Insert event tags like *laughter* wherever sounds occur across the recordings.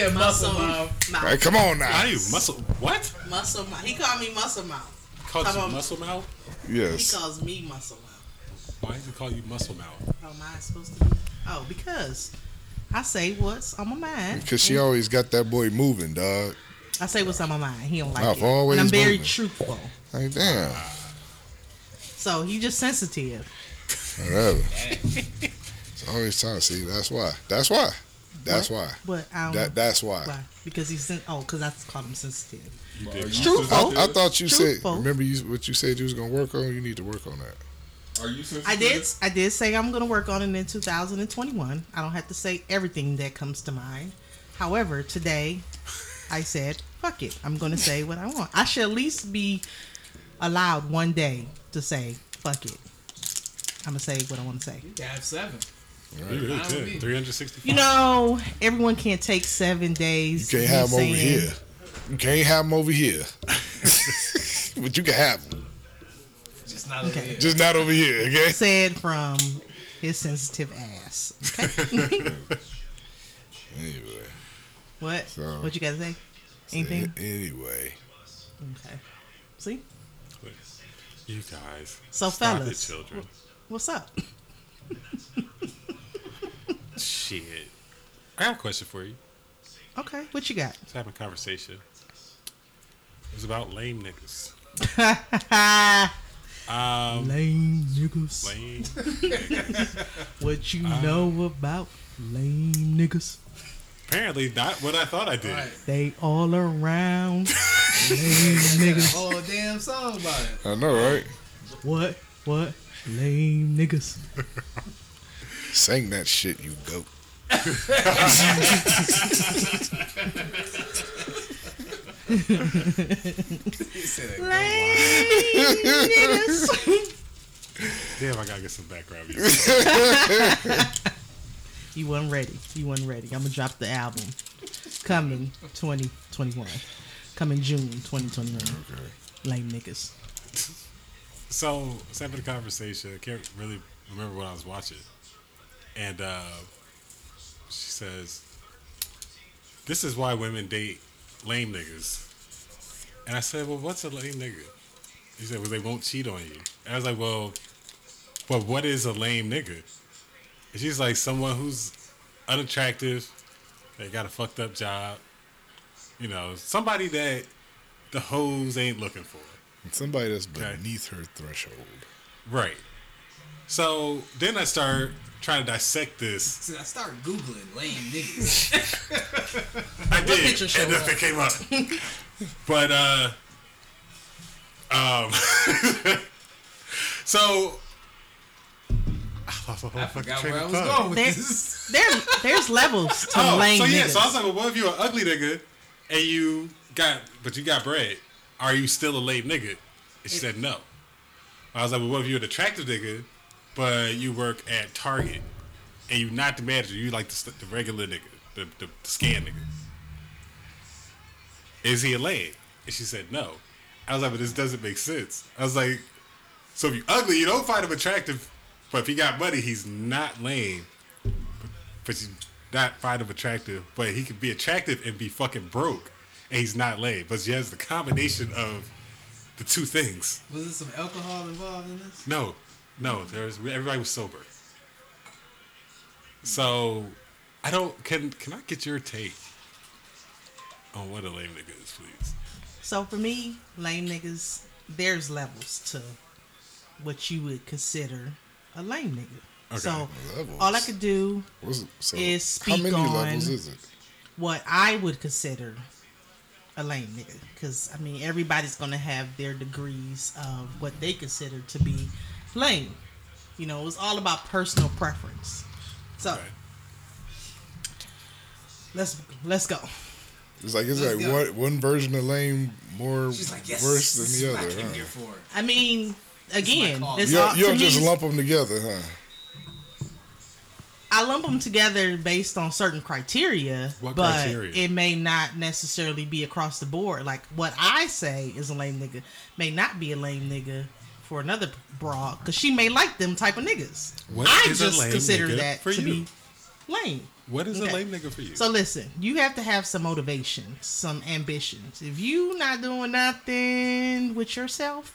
Yeah, muscle muscle mouth. mouth. Hey, come on now. How you muscle? What? Muscle mouth. He called me muscle mouth. Called Come you on. muscle mouth? Yes. He calls me muscle mouth. Why does he call you muscle mouth? How am I supposed to be? Oh, because I say what's on my mind. Because she always got that boy moving, dog. I say what's on my mind. He don't like Mouth it. always and I'm very moving. truthful. Like, damn. So he just sensitive. Whatever. *laughs* It's always trying to see. That's why. That's why. That's why. But I don't That that's why. why. Because he's sen- oh, because I called him sensitive. You did. Truthful. I, I thought you Truthful. said. Remember you what you said you was gonna work on. You need to work on that. Are you sensitive? I did. I did say I'm going to work on it in 2021. I don't have to say everything that comes to mind. However, today I said, "Fuck it." I'm going to say what I want. I should at least be allowed one day to say, "Fuck it." I'm gonna say what I want to say. You have seven. You really Fine with did. me. 365. You know, everyone can't take seven days. You can't have them over here. You can't have them over here. *laughs* but you can have them. Just not Okay. over here. Just not over here, okay? Said from his sensitive ass. Okay. *laughs* Anyway. what? So- what you got to say? Anything? Anyway. Okay. See? You guys. So, stop it, fellas, children. What's up? *laughs* Shit. I got a question for you. Okay. What you got? Let's have a conversation. It was about lame niggas. *laughs* Um, lame niggas. lame. *laughs* What you Uh, know about lame niggas? Apparently, not what I thought I did. Right. They all around. *laughs* lame niggas. whole damn song about it. I know, right? What? What? Lame niggas. Sing that shit, you goat. He said it. Lame niggas. Damn, I gotta get some background music. You wasn't ready. You wasn't ready. I'm gonna drop the album. Coming 2021. Coming June 2021. Lame niggas. so, have conversation. I can't really remember what I was watching. And uh, she says, This is why women date lame niggas. And I said, Well, what's a lame nigga? She said, Well, they won't cheat on you. And I was like, Well, but what is a lame nigga? And she's like, Someone who's unattractive, they got a fucked up job, you know, somebody that the hoes ain't looking for. Somebody that's Okay. beneath her threshold. Right. So then I start trying to dissect this. See, I started googling lame niggas. *laughs* I did, picture and showed nothing came up. *laughs* but uh, um, *laughs* so I lost my whole I forgot train where I was thought. going with There, this. there, there's levels to Oh, lame so yeah, niggas. so I was like, well, what if you're an ugly nigga and you got, but you got bread? Are you still a lame nigga? And she said no. I was like, well, what if you're an attractive nigga, but you work at Target and you're not the manager, you like the, the regular nigga, the, the, the scan nigga. Is he a lame? And she said no. I was like, but this doesn't make sense. I was like, so if you're ugly, you don't find him attractive, but if he got money, he's not lame but you not find him attractive. But he could be attractive and be fucking broke, and he's not lame. But she has the combination of the two things. Was there some alcohol involved in this? No, no, there's everybody was sober. So I don't can can I get your take on what a lame nigga is, please? So for me, lame niggas, there's levels to what you would consider a lame nigga. Okay. So Levels? all I could do What's? So Is how speak many on- levels is it? what I would consider a lame nigga. Because, I mean, everybody's going to have their degrees of what they consider to be lame. You know, it's all about personal preference. So Okay. let's let's go. It's like it's Let's like go. one one version of lame more like, yes, worse than the what I other. huh? I mean, again, call. it's You all, don't, you to don't me, just lump them together, huh? I lump them together based on certain criteria, What but criteria? it may not necessarily be across the board. Like what I say is a lame nigga may not be a lame nigga for another broad because she may like them type of niggas. What I is a just lame consider that for to you? be lame. What is Okay. a lame nigga for you? So listen, you have to have some motivation, some ambitions. If you not doing nothing with yourself,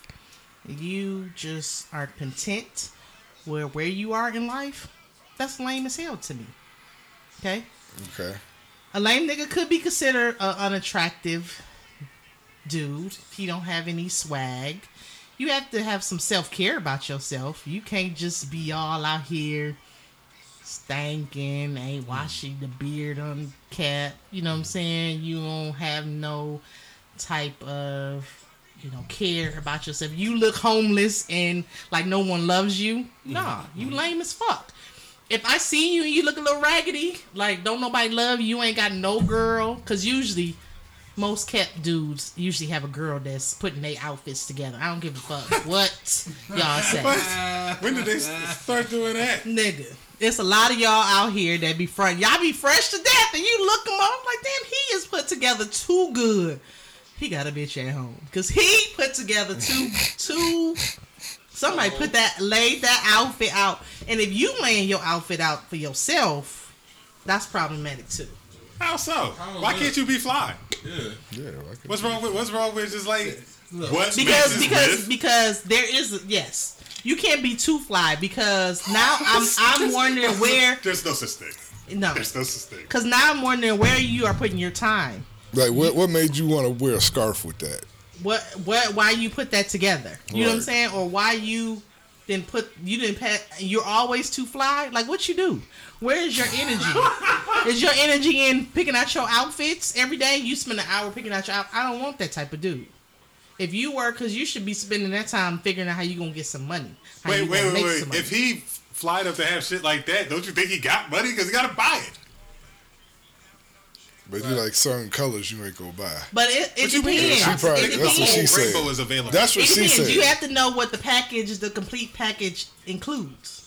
you just are content where where you are in life, that's lame as hell to me. Okay? Okay. A lame nigga could be considered an unattractive dude. He don't have any swag. You have to have some self care about yourself. You can't just be all out here stanking, ain't washing the beard on cat. You know what I'm saying? You don't have no type of you know care about yourself. You look homeless and like no one loves you. Mm-hmm. Nah, you lame as fuck. If I see you and you look a little raggedy, like don't nobody love you, you ain't got no girl. Cause usually most kept dudes usually have a girl that's putting their outfits together. I don't give a fuck *laughs* what y'all say. when did they *laughs* start doing that? Nigga, it's a lot of y'all out here that be fresh. Y'all be fresh to death, and you look them up I'm like, damn, he is put together too good. He got a bitch at home because he put together too too. Somebody put that laid that outfit out, and if you laying your outfit out for yourself, that's problematic too. How so? Why is can't you be fly? Yeah. Yeah. What's wrong with What's wrong with just like Look, what because because myth? because there is yes you can't be too fly because now I'm *laughs* I'm wondering where *laughs* There's no such thing. no There's no such thing. because now I'm wondering where you are putting your time. Like, what what made you want to wear a scarf with that? What what why you put that together? You know what I'm saying? Or why you didn't put you didn't pat you're always too fly? Like what you do? Where is your energy? *laughs* is your energy in picking out your outfits every day? You spend an hour picking out your out. I don't want that type of dude. If you were, because you should be spending that time figuring out how you gonna get some money. Wait, wait, wait, wait. If he fly enough to have shit like that, don't you think he got money? Because he got to buy it. But you like certain colors you ain't go buy. But it, it What you depends. She probably- it that's the what she said. rainbow is available. That's what It she depends. said. You have to know what the package, the complete package includes.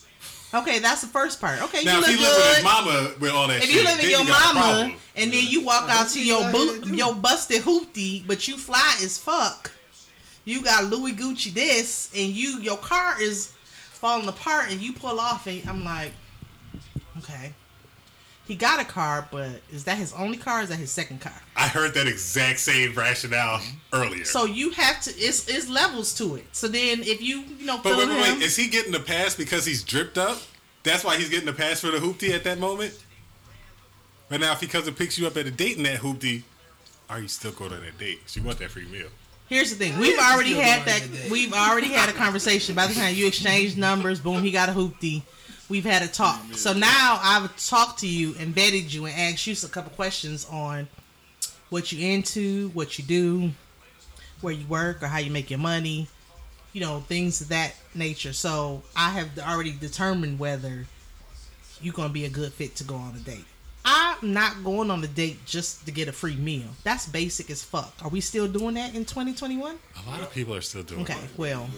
Okay, that's the first part. Okay, now, you if look he live with his mama with all that If shit, you live with your you mama and then you walk out to your That's bo- what you do. your busted hoopty, but you fly as fuck. You got Louis Gucci this, and you your car is falling apart, and you pull off, and I'm like, okay. He got a car, but is that his only car? Or is that his second car? I heard that exact same rationale mm-hmm. earlier. So you have to. It's it's levels to it. So then if you you know but feel wait, wait, him, wait. Is he getting the pass because he's dripped up? That's why he's getting the pass for the hoopty at that moment? But now, if he comes and picks you up at a date in that hoopty, are you still going on that date? She want that free meal. Here's the thing: we've already had that. on that date. We've already had a conversation. By the time you exchange numbers, boom, he got a hoopty. We've had a talk. So now I've talked to you and vetted you and asked you a couple questions on what you into, what you do, where you work, or how you make your money. You know, things of that nature. So I have already determined whether you're gonna be a good fit to go on a date. I'm not going on a date just to get a free meal. That's basic as fuck. Are we still doing that in 2021? A lot of people are still doing Okay, it. well,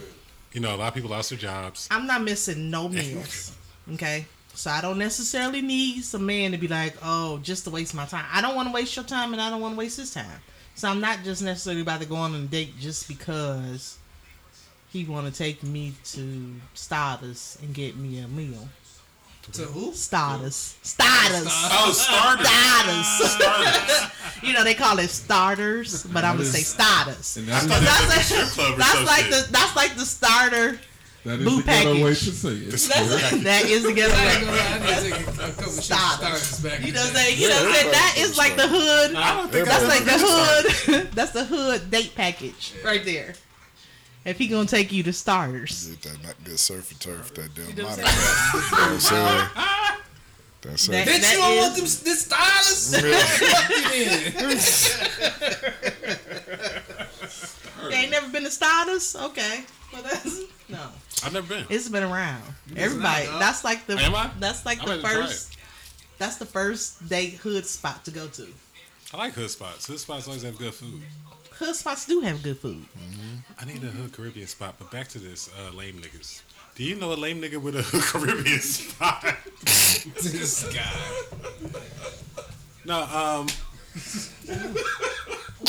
You know, a lot of people lost their jobs. I'm not missing no meals. *laughs* Okay, so I don't necessarily need some man to be like, oh, just to waste my time. I don't want to waste your time, and I don't want to waste his time. So I'm not just necessarily about to go on a date just because he want to take me to Stardust and get me a meal. To who? Stardust, Stardust, Oh, starters. Stardust. *laughs* you know they call it starters, but I'm gonna say Stardust. And that is, thought that was a That's, strip club that's like the that's like the starter. That is Boo the ghetto way package. to say it. That's, that is the ghetto way. gonna lie, I need to take a, a couple shots Stop. You know what I'm saying? You know what I'm saying? That is like the hood. I don't think That's like the hood. *laughs* That's the hood date package right there. If he gonna take you to starters, Get that not good surf and turf, that damn know *laughs* you know what I'm? That's That- it. Bitch, that you don't is- want them this stylist? you *laughs* ain't never been to starters. Okay, well that's no. I've never been. It's been around. Everybody. not. That's like the. Am I? That's like I'm the first. That's the first date hood spot to go to. I like hood spots. Hood spots always have good food. Hood spots do have good food. I need a hood Caribbean spot. But back to this uh, lame niggas. Do you know a lame nigga with a *laughs* hood Caribbean spot? *laughs* this guy. no, um. *laughs*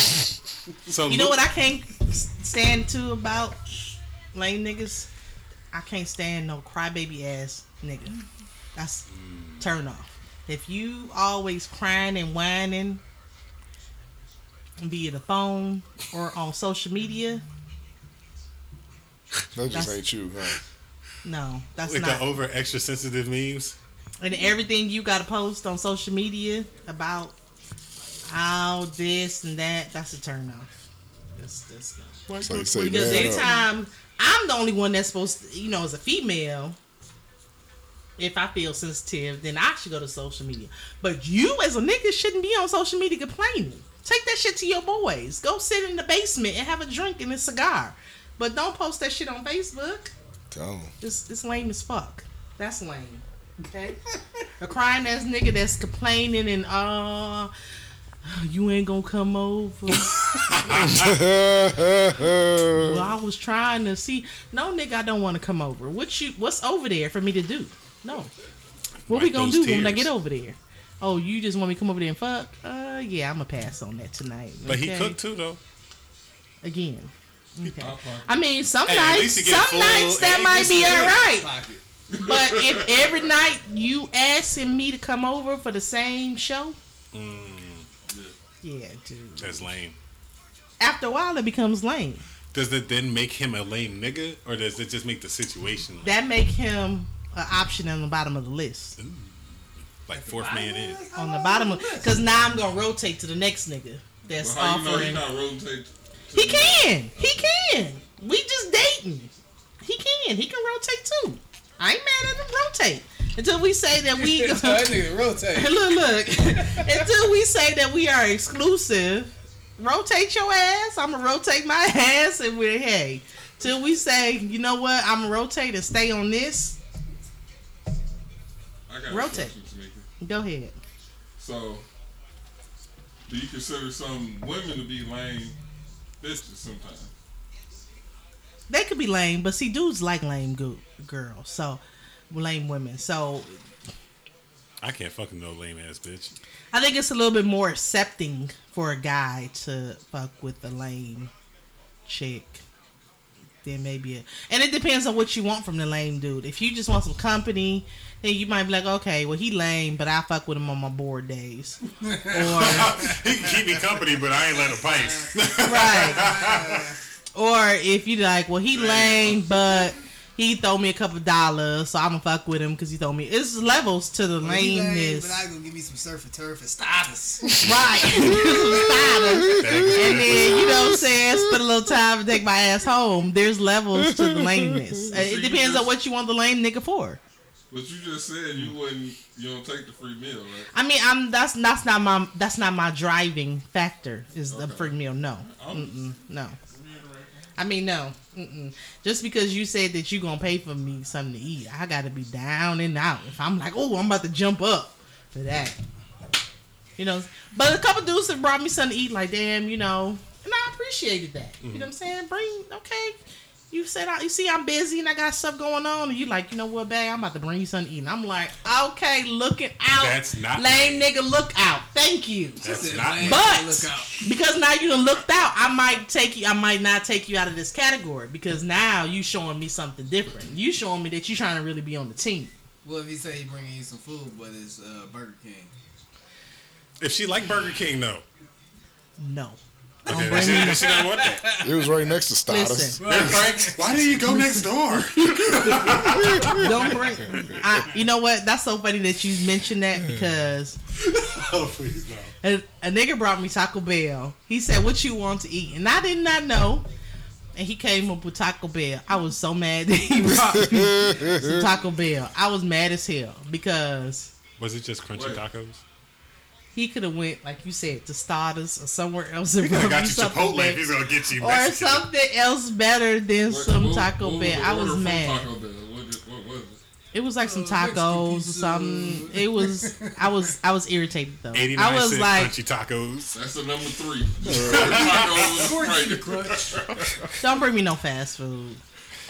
so You know look- what I can't stand too about lame niggas? I can't stand no crybaby ass nigga. That's mm. turn off. If you always crying and whining, be it a phone or on social media, That just ain't you, huh? no, that's With not. the over extra sensitive memes. and everything you got to post on social media about all this and that, that's a turn off. That's, that's So you say because man up. anytime I'm the only one that's supposed to, you know, as a female, if I feel sensitive, then I should go to social media. But you as a nigga shouldn't be on social media complaining. Take that shit to your boys. Go sit in the basement and have a drink and a cigar. But don't post that shit on Facebook. 'em. It's, it's lame as fuck. That's lame. Okay? *laughs* a crying ass nigga that's complaining and, uh, you ain't gonna come over. *laughs* Well, I was trying to see. No, nigga, I don't want to come over. What you? What's over there for me to do? No. What we gonna those do when I get over there? Oh, you just want me to come over there and fuck? Uh, yeah, I'm gonna pass on that tonight. But he okay? cooked too, though. again. Okay. Pop, pop. I mean, some Hey, nights, least he get some full nights that might be all right. But if *laughs* every night you asking me to come over for the same show, Mm, yeah, dude. that's lame. After a while, it becomes lame. Does it then make him a lame nigga, or does it just make the situation lame? That make him an option on the bottom of the list. like fourth man in? on the bottom of because now I'm gonna rotate to the next nigga that's Well, how you know offering. he not rotate? he can, he can. We just dating. He can, he can rotate too. I ain't mad at him. Rotate until we say that we. *laughs* that nigga rotate. *laughs* look, look. *laughs* until we say that we are exclusive. Rotate your ass. I'm gonna rotate my ass, and we're hey. Till we say, you know what? I'm gonna rotate and stay on this. I got Rotate. A question, Tamika. Go ahead. So, do you consider some women to be lame bitches sometimes? they could be lame, but see, dudes like lame go- girls, so lame women. So I can't fucking no lame ass bitch. I think it's a little bit more accepting for a guy to fuck with a lame chick than maybe a, and it depends on what you want from the lame dude. If you just want some company, then you might be like, okay, well he lame, but I fuck with him on my bored days, *laughs* or he can keep me company, but I ain't let him pipe. right. Or if you like, well, he lame, but he throw me a couple dollars, so I'm gonna fuck with him because he throw me. It's levels to the Well, lameness, But I gonna give me some surf and turf and status. *laughs* right? *laughs* Starter. and then you know what I'm saying, spend a little time and take my ass home. There's levels to the lameness. *laughs* It depends on what you want the lame nigga for. But you just said you wouldn't, you don't take the free meal, right? I mean, I'm that's that's not my that's not my driving factor. Is the free meal? No, I'm- no. I mean, no. Mm-mm. Just because you said that you're gonna pay for me something to eat, I gotta be down and out. If I'm like, oh, I'm about to jump up for that, you know. But a couple dudes have brought me something to eat, like, damn, you know, and I appreciated that. You know what I'm mm. saying? Bring, okay. You said, I, you see, I'm busy and I got stuff going on, and you like, you know what, babe? I'm about to bring you something to eat. And I'm like, okay, looking out. That's not lame nigga. Look out. Thank you. That's not But look out." because now you done looked out, I might take you. I might not take you out of this category because now you showing me something different. You showing me that you trying to really be on the team. Well, if he say he bringing you some food, but it's uh, Burger King. If she like Burger King, though. No. Okay, Don't then bring she, she don't want that. It was right next to Status. Listen, Right? Why did you go next door? *laughs* don't bring. I, you know what? That's so funny that you mentioned that because *laughs* oh, please no. a, a nigga brought me Taco Bell. He said, "What you want to eat?" And I did not know. And he came up with Taco Bell. I was so mad that he *laughs* brought me some Taco Bell. I was mad as hell because Was it just crunchy Wait. tacos? He could have went, like you said, to Starters or somewhere else and He could have got you Chipotle if he's gonna get you or Mexican. something else better than What- some what- Taco what Bell. the I was mad. Taco Bell? What, did- what was it? It was like some Uh, Mexican tacos or something. It was. I was. I was irritated though. 89 I was cent like, crunchy tacos. That's the number three. *laughs* Tacos, right. crunch. don't bring me no fast food.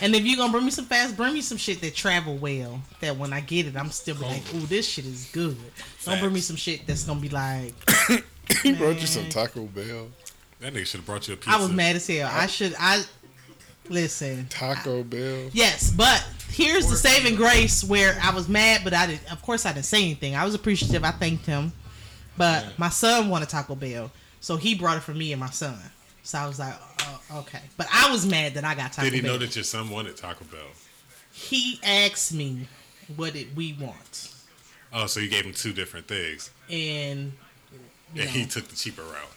And if you're gonna bring me some fast, bring me some shit that travel well. That when I get it, I'm still be like, ooh, this shit is good. Don't bring me some shit that's gonna be like, *coughs* He brought you some Taco Bell. That nigga should have brought you a pizza. I was mad as hell. I should. I listen. Taco Bell. Yes, but here's the saving grace where I was mad, but I didn't. Of course, I didn't say anything. I was appreciative. I thanked him, but Yeah. my son wanted Taco Bell, so he brought it for me and my son. So I was like, uh, okay. But I was mad that I got Taco Bell. Did he Bell. know that your son wanted Taco Bell? he asked me, "What did we want?" Oh, so you gave him two different things, And you and he took the cheaper route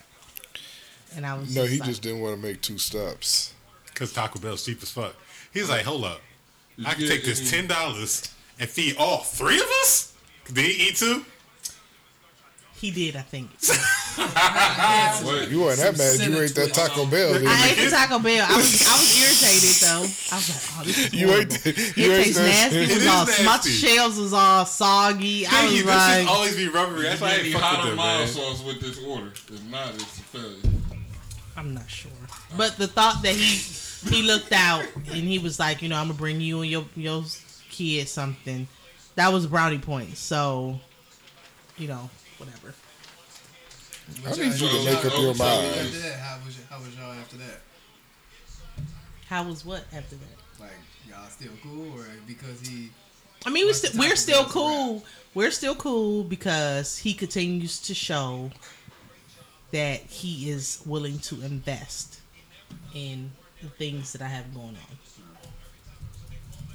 and I was No, he like, just didn't want to make two stops. because Taco Bell's cheap as fuck. He's like, hold up, I you can take this ten dollars and feed all three of us. Did he eat two? He did. I think *laughs* What? You weren't that mad. You ate that Taco Bell. didn't I ate the Taco Bell. I was I was irritated though. I was like, oh, this is You horrible. ate. The, It you ate tastes nasty. It was is all my nasty. shells was all soggy. I Thank was you. This like, should always be rubbery. That's why I Maybe ain't fuck hot with or them, mild man. sauce with this order. If not, it's a failure. I'm not sure. But the thought that he he looked out and he was like, you know, I'm gonna bring you and your your kid something. That was brownie points. So, you know, whatever. I need you to make up your mind. After that, how was how was y'all after that? How was what after that? Like y'all still cool, or because he? I mean, we st- we're still Bell's a cool. We're still cool because he continues to show that he is willing to invest in the things that I have going on.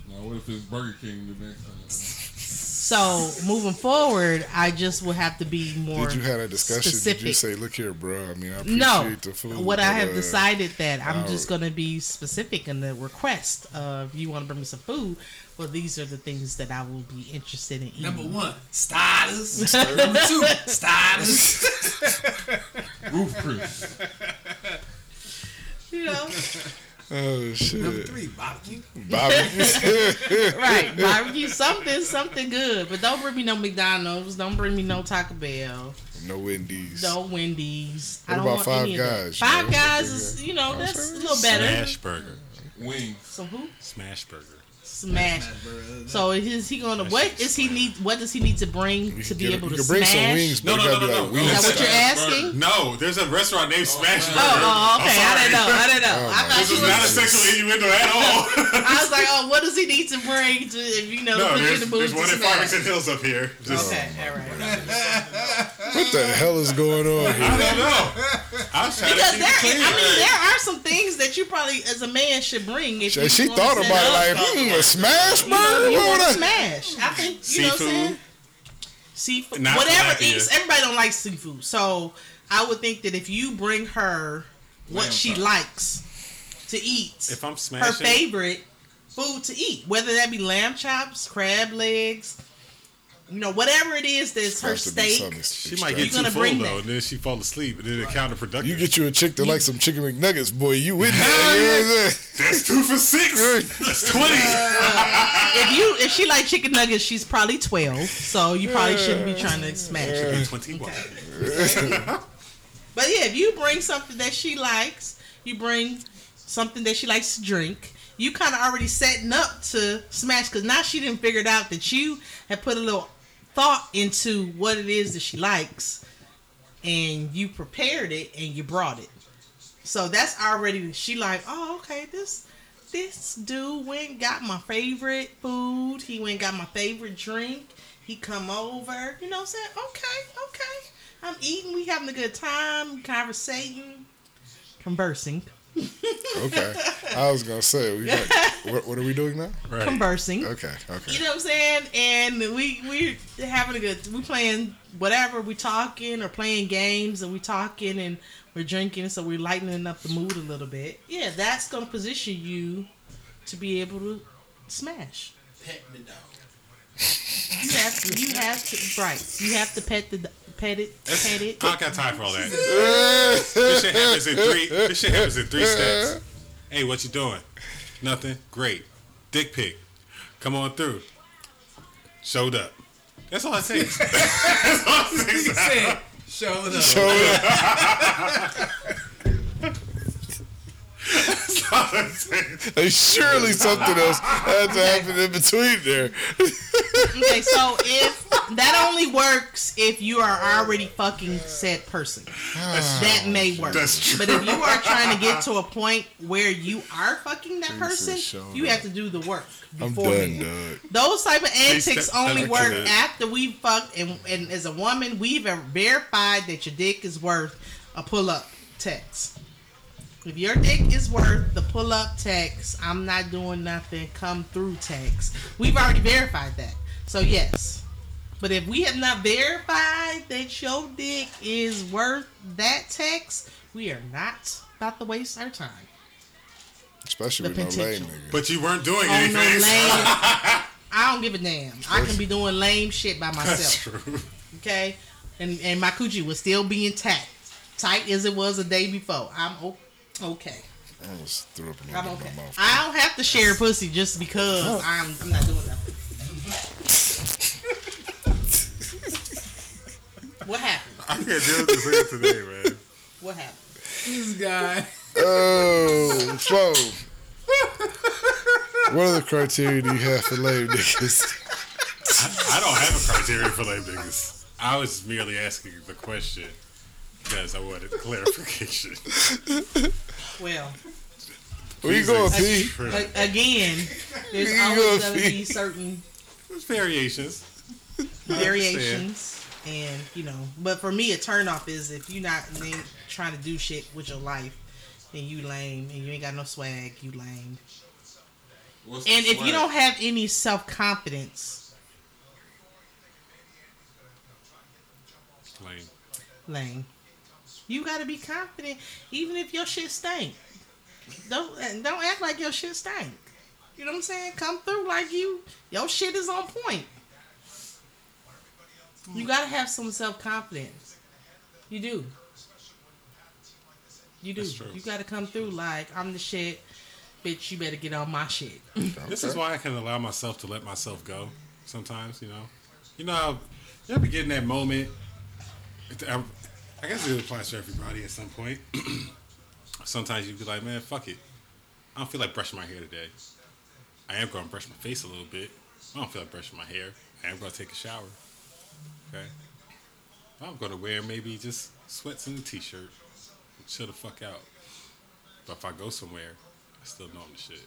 Now, what if it's Burger King the next time? So moving forward, I just will have to be more. Did you have a discussion? Specific. Did you say, "Look here, bro. I mean, I appreciate no, the food." what I have uh, decided that I'm I just going to be specific in the request of you want to bring me some food. Well, these are the things that I will be interested in eating. Number one, starters. Number two, starters. *laughs* Ruth's Chris. You know, Oh shit. Number three, barbecue. Bobby. *laughs* *laughs* right? Barbecue something, something good, but don't bring me no McDonald's. Don't bring me no Taco Bell. no Wendy's. No Wendy's. What I don't about want Five any of that. Guys, Five know? Guys is you know oh, that's a little better. Smash burger. Wings. So who? Smash burger. Smash. Smash. So is he going to? That What shit's is he need? What does he need to bring to be You able to bring smash? some wings, but No, it no, no, no, like no. Is that what you're asking? burger. No, there's a restaurant named oh, Smash Oh, Burger. Oh, oh, okay. I I'm didn't know. I didn't know. Oh, I my thought This you is was. not a sexual innuendo at all. *laughs* I was like, oh, what does he need to bring to, if you know, no, put you in there's, the there's to one in smash? Farmington Hills up here. Just, Okay, all right. *laughs* What the hell is going on here? I don't know. I was trying Because to keep there. I mean, there are some things that you probably, as a man, should bring. If She, you she thought about it up, like, hmm, a smash you, know, you want to smash. I think you know what I'm saying. Seafood. Seafood, Not whatever. Eats, everybody don't like seafood, so I would think that if you bring her what Lamb she chop. likes to eat, If I'm smashing her favorite food to eat, whether that be lamb chops, crab legs, you know, whatever it is that's her Has steak. she might get You too gonna full though, that. and then she fall asleep, and then it counterproductive. You get you a chick that likes some chicken McNuggets, boy. You with that? You know what I'm saying? That's two for six. That's twenty. *laughs* If you if she like chicken nuggets, she's probably twelve, so you probably shouldn't be trying to smash it. Twenty-one. *laughs* But yeah, if you bring something that she likes, you bring something that she likes to drink. You kind of already setting up to smash because now she didn't figure it out that you have put a little thought into what it is that she likes, and you prepared it and you brought it. So that's already she like, oh okay, this this dude went got my favorite food. He went got my favorite drink. He come over, you know what I'm saying? Okay, okay. I'm eating, we having a good time, conversating, conversing. Okay. I was gonna say, we got, what, what are we doing now? Right. Conversing. Okay. Okay. You know what I'm saying? And we we having a good we playing whatever, we talking or playing games and we talking and we're drinking so we're lightening up the mood a little bit. Yeah, that's gonna position you to be able to smash. Pet the dog. You have to you have to right. You have to pet the pet it pet it. I don't got time for all that. *laughs* this shit happens in three. This shit happens in three steps. Hey, what you doing? Nothing. Great. Dick pic. Come on through. Showed up. That's all I say. *laughs* That's all I say. Showed up. Show up. *laughs* That's all I say. Hey, surely something else had to happen in between there. *laughs* Okay, so if that only works if you are already fucking said person. Ah, that may work. That's true. But if you are trying to get to a point where you are fucking that person, you have to do the work. I'm beforehand. done, dog. Those type of antics step- only step work to after we fucked, and, and as a woman, we've verified that your dick is worth a pull up text. If your dick is worth the pull up text, I'm not doing nothing, come through text. We've already verified that. So, yes. But if we have not verified that your dick is worth that text, we are not about to waste our time. Especially The with no lame potential. nigga. But you weren't doing On no anything. lame. *laughs* I don't give a damn. I can be doing lame shit by That's myself. true. Okay? And and my coochie was still being tacked. Tight as it was the day before. I'm o- okay. I almost threw up a little I'm okay. my mouth. I don't have to share pussy just because I'm I'm not doing nothing. what happened? I can't deal with this nigga today, man. What happened? This guy. Oh, so what other criteria do you have for lame niggas? I don't have a criteria for lame niggas. I was merely asking the question because I wanted clarification. *laughs* Well, Where you going, P? Again, there's You always gonna gonna be see. certain There's variations. variations and you know but for me a turn off is if you're not ain't trying to do shit with your life then you lame and you ain't got no swag you lame What's the and if you swag? don't have any self-confidence Lame. lame you gotta be confident even if your shit stink don't don't act like your shit stink you know what i'm saying? Come through like you your shit is on point. You gotta have some self-confidence. You do. You do. You gotta come through like i'm the shit bitch you better get on my shit. *laughs* This is why I can allow myself to let myself go sometimes, you know. You know you ever get in that moment. I guess it applies to everybody at some point. *clears throat* sometimes you'd be like, man, fuck it. I don't feel like brushing my hair today. I am going to brush my face a little bit. I don't feel like brushing my hair. I am going to take a shower. Okay. I'm going to wear maybe just sweats and a t-shirt. Chill the fuck out. But if I go somewhere, I still know the shit.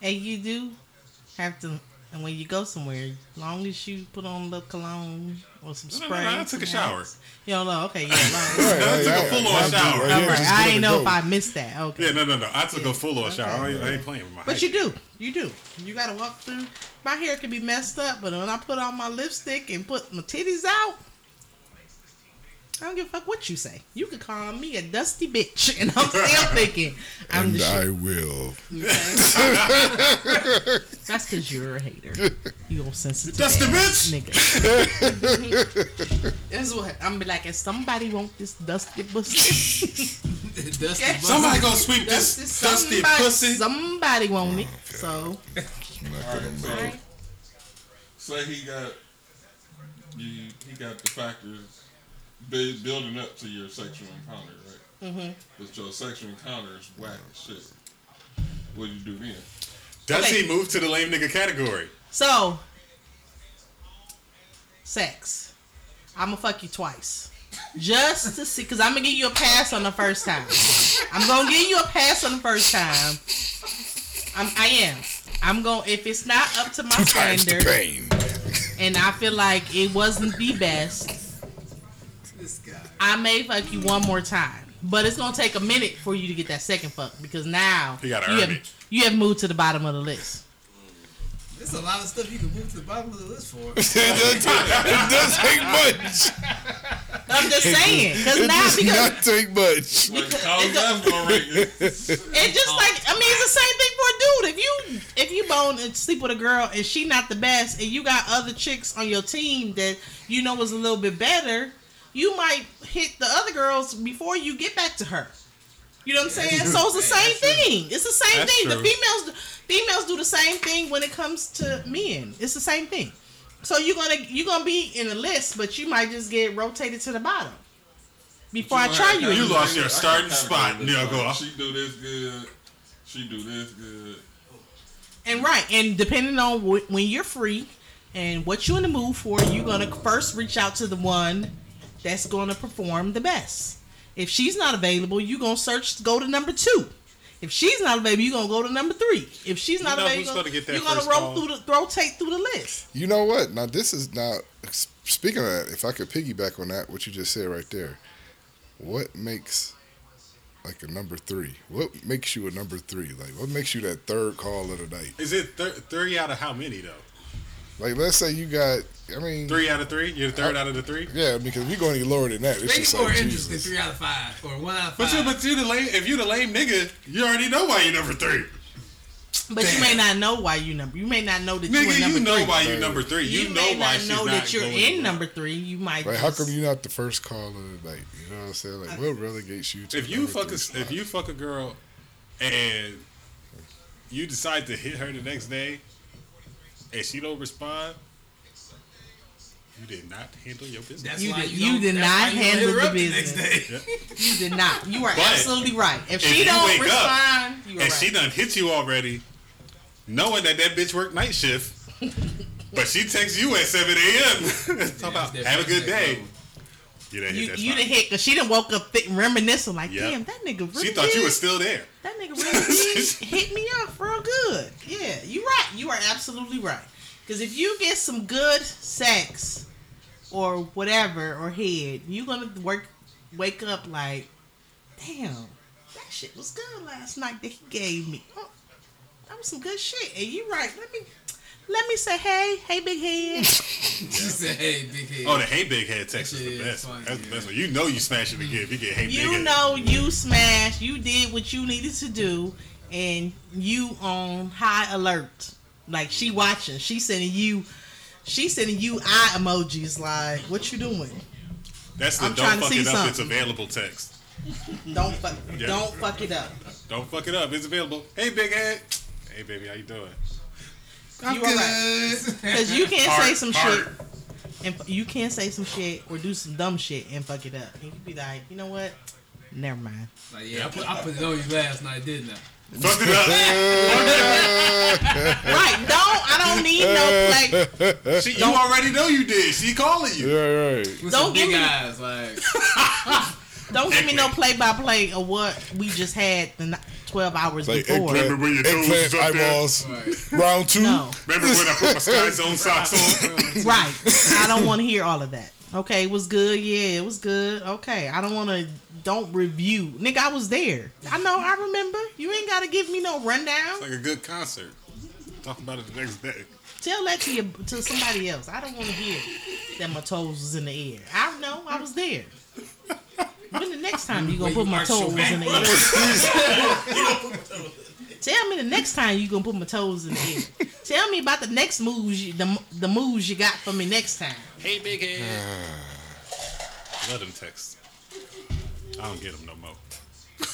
And you do have to, and when you go somewhere, long as you put on the cologne or some No, no, spray. no, I took a shower. wax. You don't know, okay, yeah. Long. Right, took a full-on right, shower. right, right, I get ain't up know and if. I missed that. Okay. Yeah, no, no, no. I took a full on shower. I ain't, I ain't playing with my But height. you do, you do. You gotta walk through. My hair can be messed up, but when I put on my lipstick and put my titties out, I don't give a fuck what you say. You could call me a dusty bitch, and I'm still *laughs* thinking I'm And the I shit. will. Okay? That's because you're a hater. You old sensitive Dusty ass bitch! nigga. *laughs* That's what I'm be like. If somebody want this dusty pussy, *laughs* Dusty Okay. Somebody gonna sweep this dusty dusty somebody, pussy. somebody want it. Oh, so I'm not gonna make alright. it. Say he got you. He got the factors bu- building up to your sexual encounter, right? Mm-hmm. But your sexual encounter is whack as shit. What do you do then? Does Okay. he move to the lame nigga category? So, sex. I'm gonna fuck you twice. Just to see, because I'm gonna give you a pass on the first time. I'm gonna give you a pass on the first time. I'm, I am. I'm going to if it's not up to my Times standard, and I feel like it wasn't the best, This guy. I may fuck you one more time. But it's gonna take a minute for you to get that second fuck because now You you have it. you have moved to the bottom of the list. There's a lot of stuff you can move to the bottom of the list for. *laughs* it, does, it does take much. I'm just saying because It now does because not take much. Because- how it that's gonna rate you? It's just like I mean, it's the same thing for a dude. If you if you bone and sleep with a girl and she not the best, and you got other chicks on your team that you know is a little bit better, you might hit the other girls before you get back to her. You know what I'm saying? So it's the same thing. It's the same That's thing. The females females do the same thing when it comes to men. It's the same thing. So you're gonna you're gonna be in a list, but you might just get rotated to the bottom before I try you. You lost your starting spot, this Neil time. Goff. She do this good. She do this good. And right, and depending on wh- when you're free, And what you're in the mood for, you're gonna first reach out to the one that's gonna perform the best. If she's not available, you're gonna search go to number two. If she's not available, you're gonna go to number three. If she's not know who's available, gonna get that you're gonna first roll through the rotate through the list. You know what? Now this is now speaking of that. If I could piggyback on that, what you just said right there, what makes like a number three? What makes you a number three? Like what makes you that third call of the night? Is it thir- three out of how many though? Like let's say you got, I mean, Three out of three. You're the third out of the three. yeah, because we going any lower than that. It's Make just it more like interesting. Jesus. Three out of five or one out of But you, five. but you the lame. If you the lame nigga, you already know why you're number three. But you may not know why you number. You may not know that you're Nigga, number you know three. why you're number three. You, You, know may why not she's know not that you're in number three. You might. Like how come you're not the first call of the night? You know what I'm saying? Like what relegates you to If you fuck three a, spot? if you fuck a girl, and you decide to hit her the next day, and she don't respond, you did not handle your business. That's You why did- you, you don't- did that's not why handle hit the up business. next day. You did not. You are *laughs* But absolutely right. If, if she don't wake up respond, you are and right. she done hit you already, knowing that that bitch worked night shift, but she texts you at 7 a.m. *laughs* Talk about, have a good different. day. You done hit you that you spot. done hit because she done woke up th- reminiscing like, Yep. damn, that nigga really She thought did, you was still there. that nigga *laughs* really hit me up real good. Yeah, you right. You are absolutely right. Because if you get some good sex or whatever or head, you're gonna work wake up like, damn, that shit was good last night that he gave me. Oh, that was some good shit. And you right. Let me let me say hey, hey big head. *laughs* She said, "Hey, big head." Oh, the hey big head text is the best. funny, That's the best one. You know you smash it again if you get hey big head. you know you smashed. You did what you needed to do, and you on high alert. Like she watching. She sending you. She sending you eye emojis. Like what you doing? That's the I'm don't trying to fuck see it up. It's available text. Don't fuck. Yeah. Don't fuck it up. Don't fuck it up. It's available. Hey big head. Hey baby, how you doing? I'm you good. Because you can't Heart, say some heart. shit. And you can't say some shit or do some dumb shit and fuck it up. And you can be like, you know what? Never mind. Like, yeah, I put, I put it on you last night, didn't I? Fuck it up. *laughs* Right? Don't. I don't need no like. she, you already know you did. She calling you. yeah, right. With Don't give big me- eyes, like *laughs* Don't give me no play by play of what we just had the twelve hours Like before. eggplant, Remember when your toes eggplant was up there? eyeballs. right. Round two. No. Remember when I put my *laughs* Sky Zone socks on? Right. I don't want to hear all of that. Okay, it was good. Yeah, it was good. Okay, I don't want to. Don't review, nigga. I was there. I know. I remember. You ain't got to give me no rundown. It's like a good concert. Talk about it the next day. Tell that to your, to somebody else. I don't want to hear that my toes was in the air. I know. I was there. When the next time you gonna Wait, put my toes in the air? *laughs* Tell me the next time you gonna put my toes in the air. Tell me about the next moves, you, the the moves you got for me next time. Hey big head. Let them text. I don't get them no more. *laughs*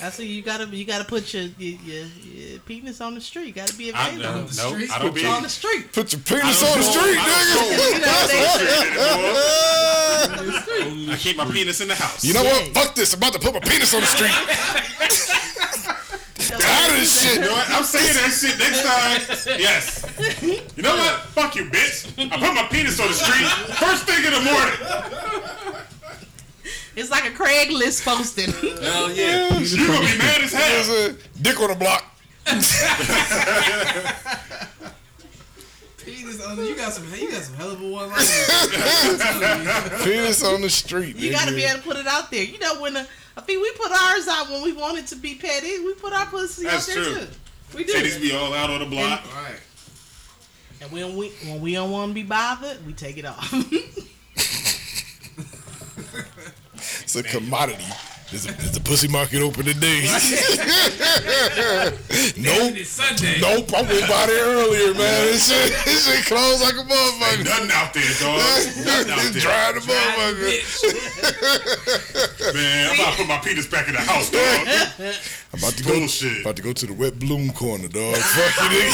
I see you gotta you gotta put your your, your, your penis on the street. Gotta be I, available no, the no, streets, I don't be. on the street. Put your penis on the street, I don't You know *laughs* what I'm saying? go- I keep my penis in the house. You know what? Fuck this. I'm about to put my penis on the street. *laughs* Get out of this shit. You know what? I'm saying that shit next time. Yes. You know what? Fuck you, bitch. I put my penis on the street first thing in the morning. It's like a Craigslist posting. Hell *laughs* yeah. You gonna be mad as hell. There's a dick on the block. Penis on the, you got some you got some hell of a one like *laughs* *laughs* Penis on the street. You gotta be able to put it out there. You know when uh, I think we put ours out when we wanted to be petty. We put our pussy That's out there true. too. We do. Titties be all out on the block. Right. And when we when we don't want to be bothered, we take it off. It's a commodity. Is the, is the pussy market open today? *laughs* nope. Nope. I went by there earlier, man. This shit, this shit closed like a motherfucker. Ain't nothing out there, dog. Nothing out there. dry the motherfucker. *laughs* Man, I'm about to put my penis back in the house, dog. I'm about to go. Bullshit. About to go to the wet bloom corner, dog. *laughs* Fuck you, nigga.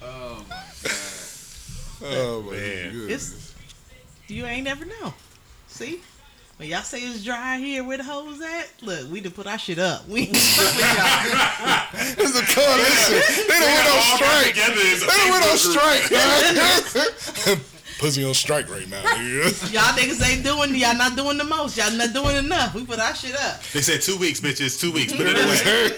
Oh my Oh my Man. Goodness. it's you ain't never know. See, When y'all say it's dry here, where the hoes at? Look, we done put our shit up. We ain't fuck with y'all. It's a coalition. They done went on All got strike. together as a They done went on Facebook group. strike. *laughs* *laughs* Pussy on strike right now, nigga. *laughs* Y'all niggas ain't doing, y'all not doing the most. Y'all not doing enough. We put our shit up. They said two weeks, bitches. Two weeks. Put it *laughs* away.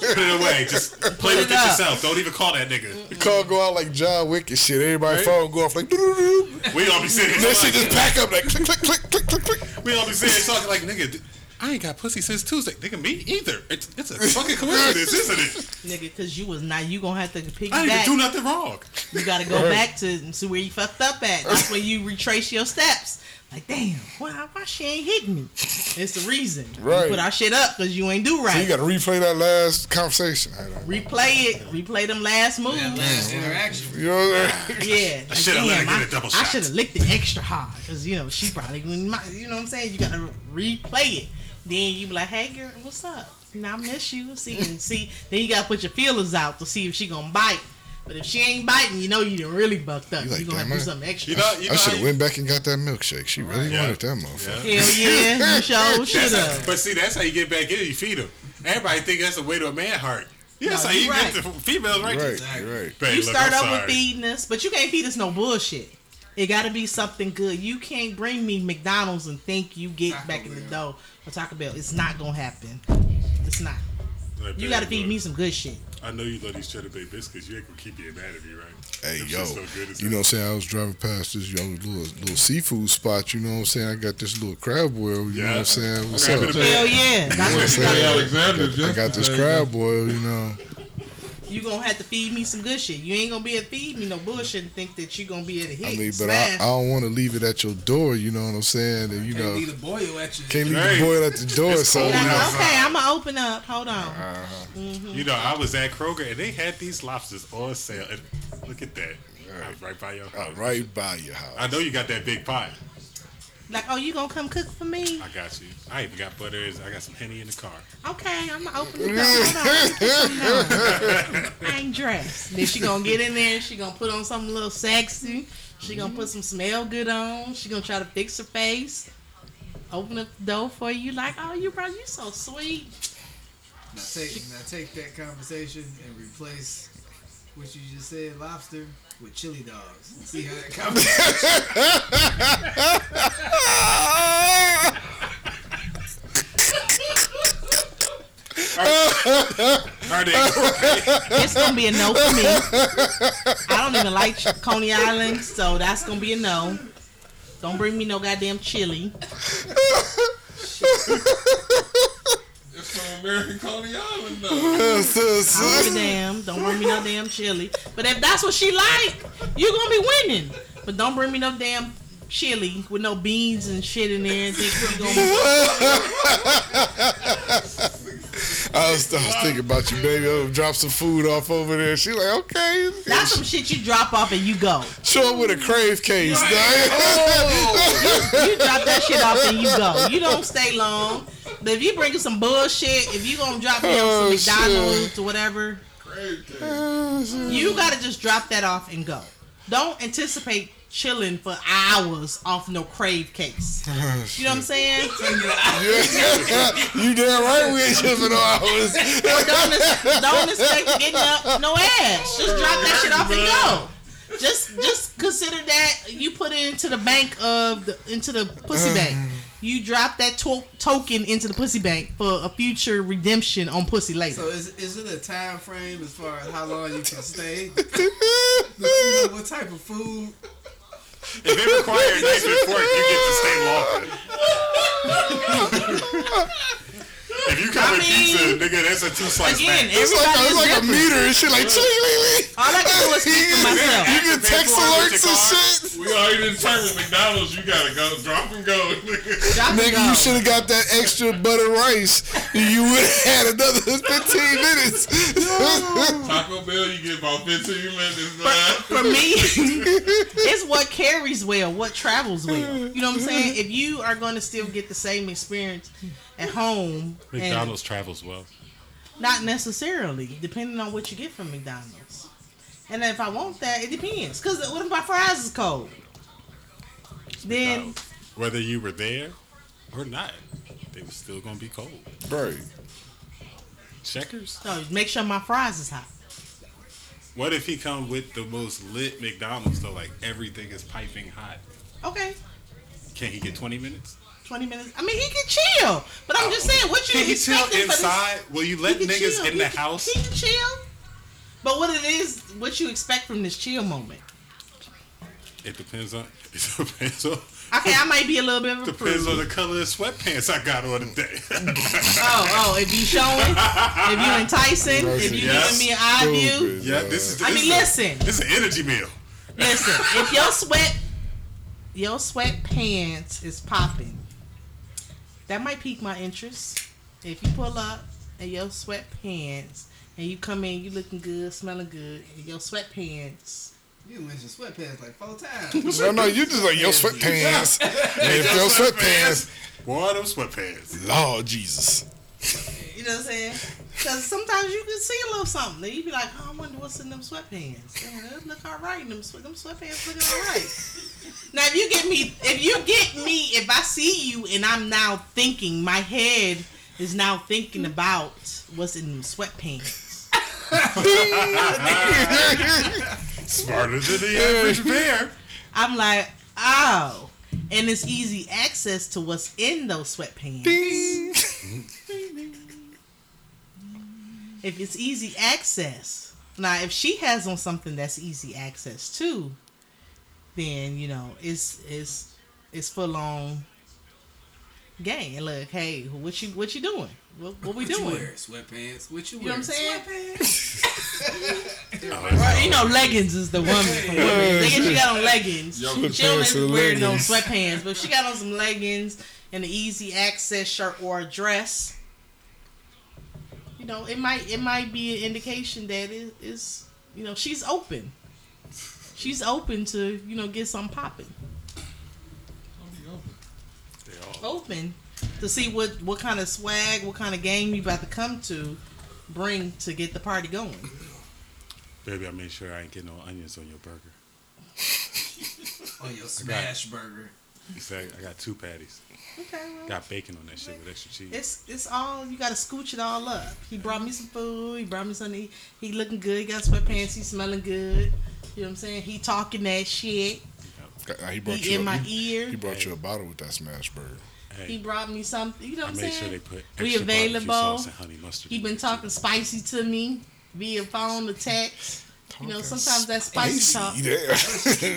Put it away. Just play with it it yourself. Don't even call that nigga. The call go out like John Wick and shit. Everybody Right. phone go off like doo-doo-doo. We all be sitting That shit just pack up like click, click, click, click, click, click. We all be sitting here talking like, nigga, I ain't got pussy since Tuesday. Nigga, me either. It's, it's a *laughs* fucking coincidence, isn't it? Nigga, cause you was not, you gonna have to pick it up. I didn't do nothing wrong. You gotta go back to see where you fucked up at. That's when you retrace your steps. Like, damn, why, why she ain't hitting me? It's the reason. Right. We put our shit up because you ain't do right. So you got to replay that last conversation. I don't know. replay it. Replay them last moves. That last interaction. You know what I'm saying? *laughs* Yeah. I shoulda let her get a double I shot. should have licked it extra hard because you know she probably you know what I'm saying. You gotta replay it. Then you be like, hey girl, what's up? Now I miss you. See and see. Then you gotta put your feelers out to see if she gonna bite. But if she ain't biting, you know you done really bucked up. You You, like, gonna have to do something extra. You know, you know I should have went back and got that milkshake. She really Yeah. wanted that motherfucker. Yeah. Hell yeah, *laughs* you sure should have. but see, that's how you get back in. You feed them. Everybody think that's the way to a man heart. Yeah, that's No, how you you right. get the females right. Right, Exactly. right. Babe, You look, start I'm off with sorry. feeding us, but you can't feed us no bullshit. It got to be something good. You can't bring me McDonald's and think you get Taco back in the dough or Taco Bell. It's not gonna happen. It's not. Like, You got to feed me some good shit. I know you love these cheddar bay biscuits. You ain't gonna keep being mad at me, right? Hey Them yo, so good you know what I'm saying? I was driving past this young little little seafood spot. You know what I'm saying? I got this little crab boil. You know what I'm saying? What's Crab up? Hell yeah, that's what you Hey, got. Alexander, I got this crab boil. You know, You gonna have to feed me some good shit. You ain't gonna be able to feed me no bullshit and think that you gonna be able to hit. I mean, but I. I don't want to leave it at your door. You know what I'm saying? And you Can't know, leave the boil at you. can't leave the boil at the door. So cold you Like, know, okay, I'm gonna open up. Hold on. uh-huh. You know, I was at Kroger and they had these lobsters on sale. And look at that. I was right by your uh, house. right by your house. I know you got that big pot. Like, oh, you gonna come cook for me? I got you. I even got butters. I got some henny in the car. Okay, I'm gonna open the door. Hold on. let me put something on. I ain't dressed. Then she gonna get in there. She gonna put on something a little sexy. She gonna put some smell good on. She gonna try to fix her face. Open up the door for you. Like, oh, you bro, you so sweet. Now take, now take that conversation and replace what you just said, lobster, with chili dogs. *laughs* See how that conversation. Are they? *laughs* It's gonna be a no for me. I don't even like Coney Island, so that's gonna be a no. Don't bring me no goddamn chili. *laughs* It's from American Coney Island, though. *laughs* I don't give a damn. Don't bring me no damn chili. But if that's what she like, you're gonna be winning. But don't bring me no damn chili with no beans and shit in there and think you gonna. I was, I was thinking about you, baby. I'll drop some food off over there. She like, okay. That's some shit you drop off and you go. Show up with a crave case. dog. Oh. You drop that shit off and you go. You don't stay long. But if you bringing some bullshit, if you gonna drop me off Oh, some McDonald's or whatever, Great cake. you gotta just drop that off and go. Don't anticipate chilling for hours off no crave case. *laughs* You know what I'm saying? *laughs* you damn right we ain't tripping no hours. Or don't, ex- don't expect to get no, no ass. Just drop that shit off and go. Just just consider that you put it into the bank of the into the pussy mm. bank. You drop that to- token into the pussy bank for a future redemption on pussy later. So is, is it a time frame as far as how long you can stay? *laughs* The food, what type of food? If it requires *laughs* nice report, you get to stay longer. if you come I with pizza, nigga, that's a two slice Again. It's like, everybody it's like a meter and shit like ching, ling, ling. All I can do is speak for myself. You get text Pay for it with alerts and card. shit. We already determined McDonald's. You gotta go drop and go. *laughs* nigga. Drop and Nigga, go. you should have got that extra butter rice. You would have had another *laughs* 15 minutes. *laughs* Taco Bell, you get about 15 minutes. for, for me, it's what carries well, what travels well. You know what I'm saying? If you are going to still get the same experience at home, and McDonald's travels well. not necessarily, depending on what you get from McDonald's. And if I want that, it depends. Cause what if my fries is cold? Then Whether you were there or not, they was still gonna be cold. Right. Checkers. No, make sure my fries is hot. What if he come with the most lit McDonald's though? Like everything is piping hot. Okay. Can he get twenty minutes? 20 minutes. I mean, he can chill. But I'm just uh, saying, what you Can he chill expecting for this- inside? Will you let He niggas chill. in He the can- house? He can chill. But what it is, what you expect from this chill moment. It depends on. *laughs* It depends on. Okay, I might be a little bit of a Depends on the color of sweatpants I got on today. *laughs* Oh, oh, if you showing, if you enticing, if you Yes. giving me an eye view. Yeah, this is. I this mean, is a- listen. this is an energy meal. Listen, if your sweat, your sweatpants is popping, that might pique my interest. If you pull up in your sweatpants and you come in, you looking good, smelling good, and your sweatpants. You mentioned sweatpants like four times. *laughs* No, no, you just like your sweatpants. *laughs* and if your sweatpants, Boy, them sweatpants. Lord Jesus. You know what I'm saying? Because sometimes you can see a little something. And you be like, oh, I wonder what's in them sweatpants. Man, they look all right. Them, sweat, them sweatpants looking all right. now, if you get me, if you get me, if I see you and I'm now thinking, my head is now thinking about what's in sweatpants. *laughs* Smarter than the average *laughs* bear. I'm like, oh. And it's easy access to what's in those sweatpants. *laughs* if it's easy access. Now, if she has on something that's easy access too, then you know it's it's it's full on game. And look, hey, what you what you doing? What, what we What you doing? wear? Sweatpants. What you, You know what I'm saying? Sweatpants. *laughs* Right, you know, leggings is the woman for women. They get she got on leggings. Yo, she don't Sweatpants wear no sweatpants, but she got on some leggings and an easy access shirt or a dress. You know, it might it might be an indication that it is you know she's open. She's open to you know get something popping. They all. Open to see what what kind of swag, what kind of game you about to come to, bring to get the party going. Baby, I made sure I ain't getting no onions on your burger. *laughs* On your smash burger. You say I got two patties. Okay, well. Got bacon on that shit with extra cheese. It's it's all you gotta scooch it all up. He brought me some food. He brought me something. He, he looking good. He got sweatpants. He smelling good. You know what I'm saying? He talking that shit. Uh, He brought He you in a, my he, ear. he brought you a bottle with that smash burger. He brought me something. You know I what I'm made sure they put We extra barbecue available. sauce and honey mustard. He been there, too. talking spicy to me via phone or text. You know, sometimes that spicy talk. Yeah.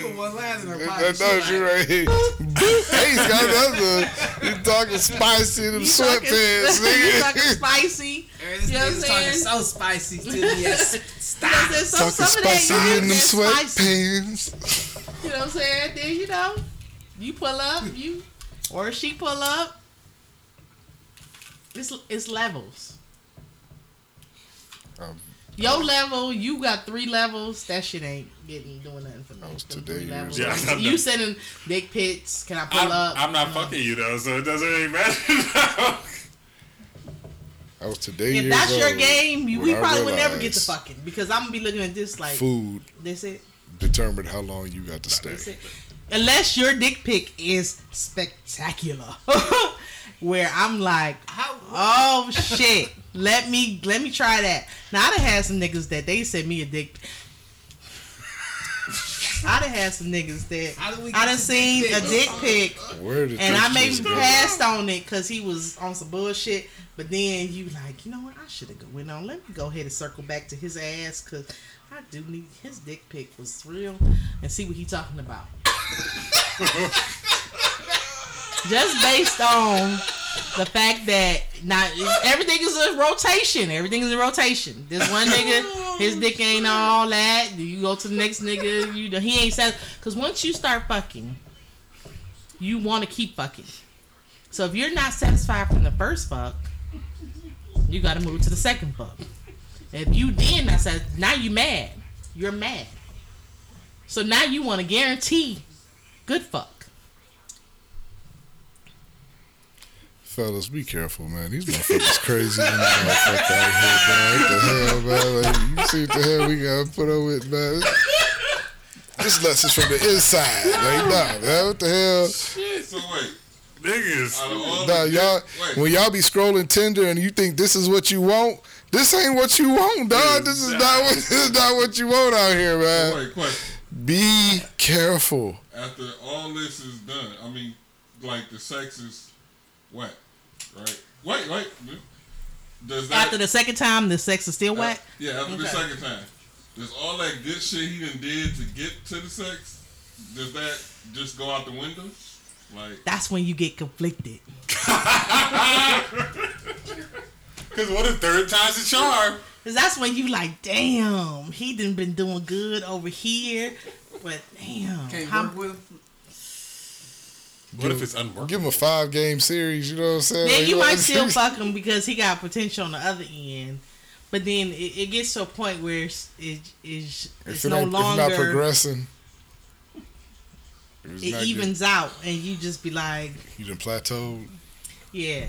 Put one line her pocket. know She you right here. hey, he's got another. You talking spicy in them You talking, sweatpants, *laughs* you talking spicy. "Hey, This You know what I'm nigga's talking saying? so spicy to me. Yes. *laughs* You know Stop. what I'm saying? Some, Talking some spicy in them that spicy. sweatpants. You know what I'm saying? Then you know, you pull up, you or she pull up. It's it's levels. Um, Your level, you got three levels. That shit ain't getting doing nothing for me. That was Them today, three you levels. was- Yeah, I know. you sending dick pics? Can I pull I'm, up? I'm not You know. fucking you though, so it doesn't really matter. *laughs* now. I was today If years that's your old game, you, when we I probably would never get to realized fucking because I'm gonna be looking at this like Food this it. Determined how long you got to stay. Unless your dick pic is spectacular, *laughs* where I'm like, How? oh shit, let me let me try that. Now I done had some niggas that they sent me a dick. I done had some niggas that How do we I get done seen dick a dick pic and I maybe just go? passed on it because he was on some bullshit. But then you like, you know what? I should have went on. Let me go ahead and circle back to his ass because I do need his dick pic was real and see what he talking about. *laughs* Just based on the fact that not everything is a rotation. Everything is a rotation. This one nigga, his dick ain't all that. You go to the next nigga, you he ain't said because once you start fucking, you want to keep fucking. So if you're not satisfied from the first fuck, you got to move to the second fuck. If you did not I said, now you mad. You're mad. So now you want to guarantee good fuck. Fellas, be careful, man. These motherfuckers crazy in the out here, man. What the hell, man? Like, you see what the hell we gotta put up with, man? This lessons from the inside. Like, nah, man. What the hell? Shit, so wait, Niggas. Out Nah, y'all, when y'all be scrolling Tinder and you think this is what you want, this ain't what you want, dog. This is not what *laughs* this is not what you want out here, man. Wait, question. Be careful. After all this is done, I mean, like the sex is wet, right? Wait, wait. Does that After the second time, the sex is still uh, wet. yeah, after the Okay. second time, does all that good shit he done did to get to the sex, does that just go out the window? Like, That's when you get conflicted. *laughs* *laughs* Because what a third time's a charm? Cause that's when you like, damn, he didn't been doing good over here, but damn, Can't how- work with him. What if it's unworkable? Give him a five game series. You know what I'm saying? then Like, you what- might still fuck him because he got potential on the other end. But then it, it gets to a point where it's, it, it's, it's it no ain't, if longer not progressing, if it not evens out, and you just be like, you done plateaued. yeah,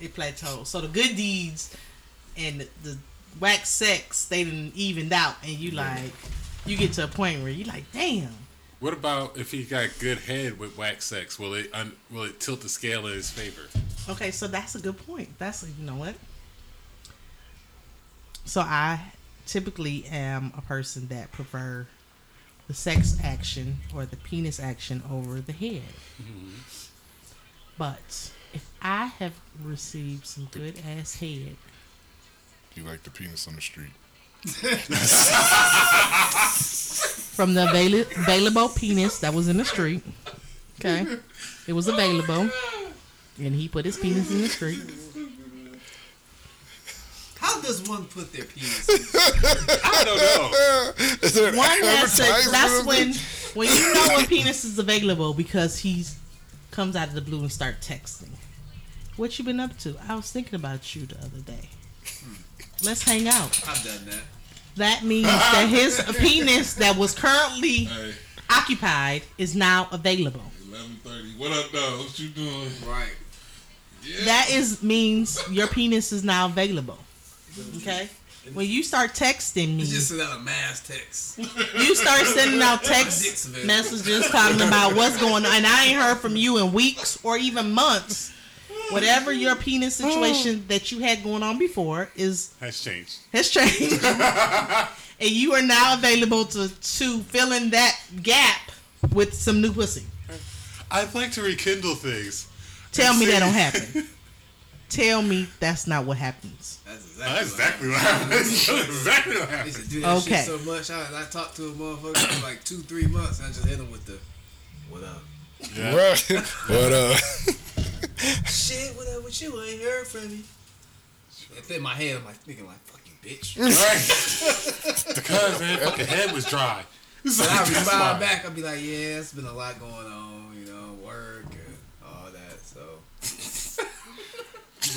it plateaus. So the good deeds and the, the whack sex they didn't evened out, and you like, you get to a point where you like, damn. What about if he got good head with wax sex? Will it un, will it tilt the scale in his favor? Okay, so that's a good point. That's a, you know what. So I typically am a person that prefer the sex action or the penis action over the head. Mm-hmm. But if I have received some good ass head, You like the penis on the street. from the avail- available penis that was in the street. Okay, it was available, and he put his penis in the street. How does one put their penis? in? *laughs* I don't know. Is there an One has to. That's when when you know when penis is available because he comes out of the blue and start texting. What you been up to? I was thinking about you the other day. Let's hang out. I've done that. That means that his *laughs* penis that was currently hey, occupied is now available. eleven thirty. What up, though? What you doing? Right. Yeah. That is means your penis is now available. Okay. When you start texting me, It's just another mass text. you start sending out *laughs* text messages talking about what's going on, and I ain't heard from you in weeks or even months. Whatever your penis situation that you had going on before is Has changed. has changed, *laughs* and you are now available to to fill in that gap with some new pussy. I'd like to rekindle things. Tell me that don't happen. *laughs* Tell me that's not what happens. That's exactly, That's what exactly what. *laughs* That's exactly what I used to do that Okay. shit so much. I, I talked to a motherfucker for like two, three months, and I just hit him with the, "What up? Yeah. Right. But uh, Shit, what up with you? I ain't heard from you." And in my head, I'm like thinking like, "Fuck you, bitch." *laughs* Right. because man, fucking head was dry. It's And like, I that's respond why. back. I'll be like, "Yeah, it's been a lot going on, you know, work and all that." So,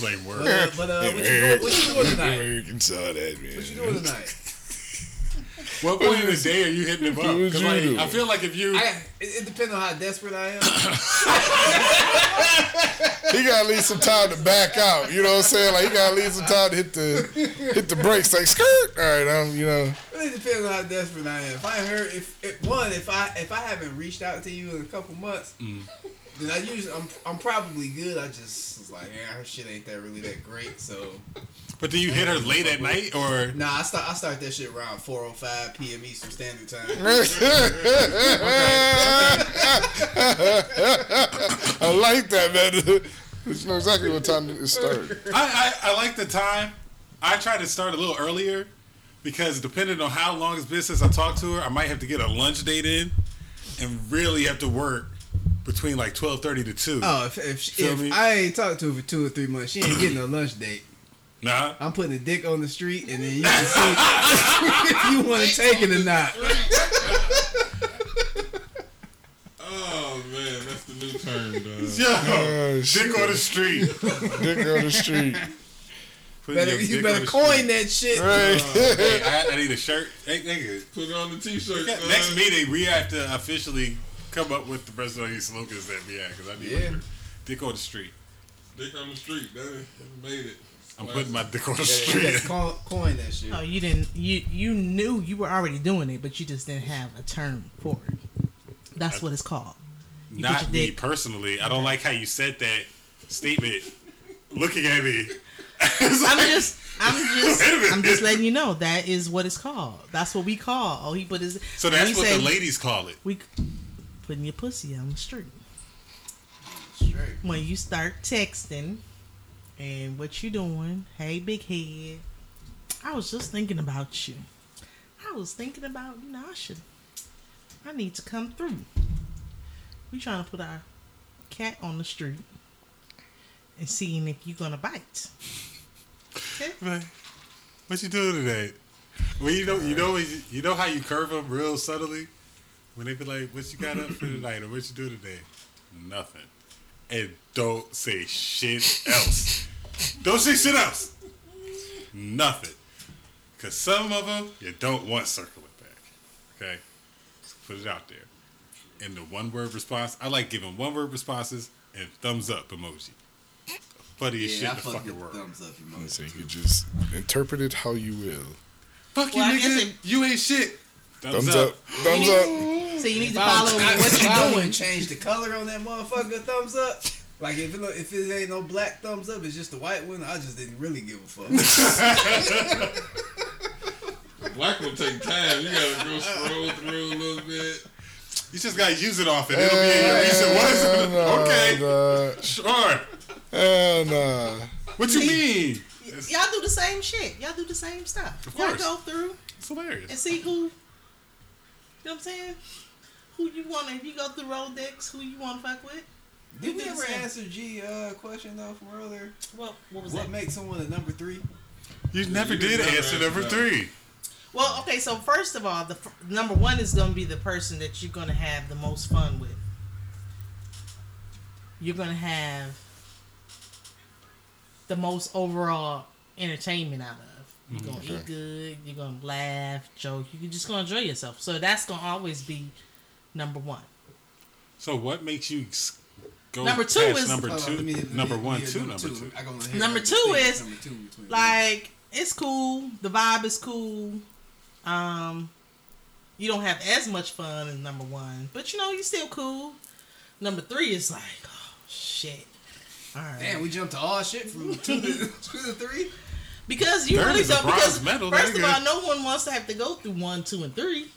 Blame but word. uh, but uh, what you doing? What you doing *laughs* tonight? you can saw that, man. What you doing tonight? What point in the day are you hitting him up? What would 'Cause, you like, do? I feel like if you, I, it, it depends on how desperate I am. *laughs* He got to leave some time to back out. You know what I'm saying? Like he got to leave some time to hit the hit the brakes. Like skirt. All right, I'm. You know. It depends on how desperate I am. If I heard, if, if one, if I if I haven't reached out to you in a couple months, mm. Then I usually I'm I'm probably good. I just was like, yeah, her shit ain't that really that great. So but do you hit her late at night or? nah, I start I start that shit around 4:05 p.m. Eastern Standard Time. *laughs* *laughs* I like that, man. You know exactly what time it start. I, I, I like the time. I try to start a little earlier because depending on how long it's been since I talked to her, I might have to get a lunch date in and really have to work between like twelve thirty to two. Oh, if if, she, Feel if me? I ain't talked to her for two or three months, she ain't getting a lunch date. Nah. I'm putting a dick on the street, and then you can see *laughs* if you want to take it or not. *laughs* Oh man, that's the new term, dog. Yo, Oh, dick shit. on the street. Dick on the street. *laughs* Better, you better coin street. that shit. Right. Hey, I, I need a shirt. Hey, nigga. Put it on the t-shirt. uh. Next meeting, we have to officially come up with the best of these slogans that we have because I need Yeah. dick on the street. Dick on the street. That that made it. I'm putting my dick on the You better street. coin, coin that shit. Oh, you didn't. You you knew you were already doing it, but you just didn't have a term for it. That's what it's called. You Not me dick- personally. I don't like how you said that statement. looking at me. *laughs* I'm just, I'm *laughs* just, Wait a minute. I'm just letting you know that is what it's called. That's what we call. Oh, he put his. So that's what say the ladies call it. We putting your pussy on the street. Straight. When you start texting, and what you doing? Hey, big head. I was just thinking about you. I was thinking about you know I should. I need to come through. We trying to put our cat on the street and seeing if you gonna bite. Okay. Man, what you doing today? Well, you know, you know, you know how you curve them real subtly when they be like, "What you got up for tonight?" or "What you do today?" Nothing, and don't say shit else. don't say shit else. Nothing, because some of them you don't want circling back. Okay, Just put it out there. And the one word response, I like giving one word responses and thumbs up emoji. Funniest Yeah, I shit in the fuck fucking world. thumbs up emoji. So you just interpret it how you will. Fuck Well, you, guess nigga. it- you ain't shit. Thumbs, Thumbs up. up. Thumbs up. So you need to follow was- what you're doing. change the color on that motherfucker thumbs up. Like if it if it ain't no black thumbs up, it's just the white one. I just didn't really give a fuck. *laughs* Black will take time. You gotta go scroll through a little bit. You just gotta use it off and it'll be in your recent ones. Hell okay, nah, sure. Hell nah. What you mean? Y'all do the same shit. Y'all do the same stuff. Of course. Y'all go through It's hilarious. and see who. You know what I'm saying? Who you want to? If you go through Rolodex, who you want to fuck with? Did we ever answer G uh, question though from earlier? Well, What was What that? makes someone a number three? You never you did answer answered number that. three. Well, okay. So first of all, the f- number one is going to be the person that you're going to have the most fun with. You're going to have the most overall entertainment out of. You're gonna Okay. eat good. You're gonna laugh, joke. You're just gonna enjoy yourself. So that's gonna always be number one. So what makes you go Number two past is- number Hold on, two, me- number let me one hear to number two? I Number two is, number two Like it's cool. The vibe is cool. Um, you don't have as much fun as number one, but you know you're still cool. Number three is like, oh shit. All right. Damn, we jumped to all shit from two to, *laughs* two to three. Because you Third really is don't. Because medal, first of all, no one wants to have to go through one, two, and three.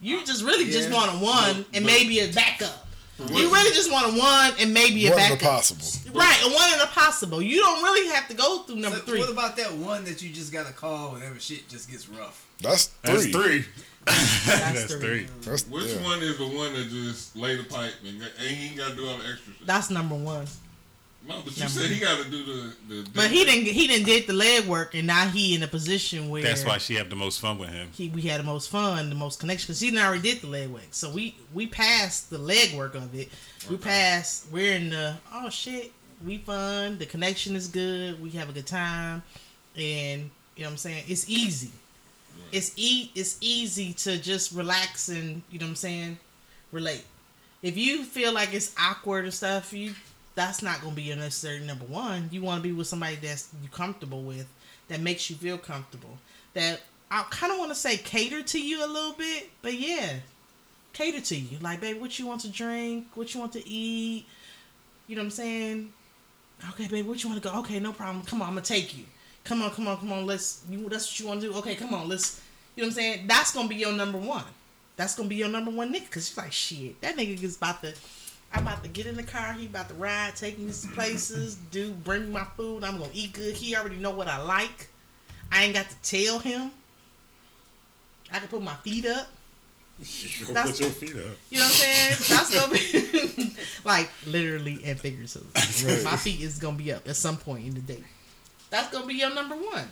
You just really just want a one But- and but- maybe a backup. You really just want a one and maybe a One of the backup. possible. Right, a one and a possible. You don't really have to go through number So three. What about that one that you just gotta call whenever shit just gets rough? That's three. That's three. three. *laughs* That's, three. three. That's Which yeah. one is the one that just lay the pipe and and he ain't got to do all the extra shit? That's number one. No, but you said he got to do the, the. But he didn't. He didn't did the leg work, and now he in a position where That's why she have the most fun with him. he we had the most fun, the most connection, because he done already did the leg work. So we we passed the leg work of it. We passed. We're in the oh shit. We fun. The connection is good. We have a good time, and you know what I'm saying. It's easy. It's e. It's easy to just relax and you know what I'm saying. Relate. If you feel like it's awkward and stuff, you that's not gonna be your necessary number one. You want to be with somebody that's you comfortable with, that makes you feel comfortable. That I kind of want to say cater to you a little bit, but yeah, cater to you. Like, babe, what you want to drink? What you want to eat? You know what I'm saying? Okay, babe, what you want to go? Okay, no problem. Come on, I'm gonna take you. Come on, come on, come on. Let's. You. That's what you want to do. Okay, come on. Let's. You know what I'm saying? That's gonna be your number one. That's gonna be your number one nigga. Cause she's like, shit, that nigga is about to. I'm about to get in the car. He about to ride, take me to places, do bring me my food. I'm gonna eat good. He already know what I like. I ain't got to tell him. I can put my feet up. That's- Put your feet up. You know what I'm saying? That's gonna be *laughs* like literally and figuratively. *laughs* Right. My feet is gonna be up at some point in the day. That's gonna be your number one.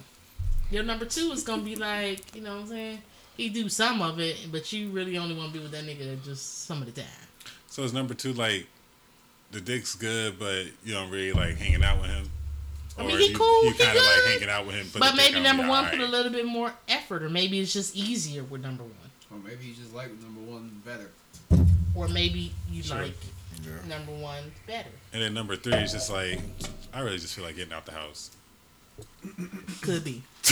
Your number two is gonna be like, you know what I'm saying? He do some of it, but you really only want to be with that nigga just some of the time. So is number two like the dick's good, but you don't really like hanging out with him? I mean, Or he you, cool, You he kind of like good. hanging out with him, but, But maybe number one put a little bit more effort, or maybe it's just easier with number one, Or maybe you just like number one better. or maybe you Sure. like Yeah. number one better. And then number three is just like I really just feel like getting out the house. *coughs* Could be. *laughs*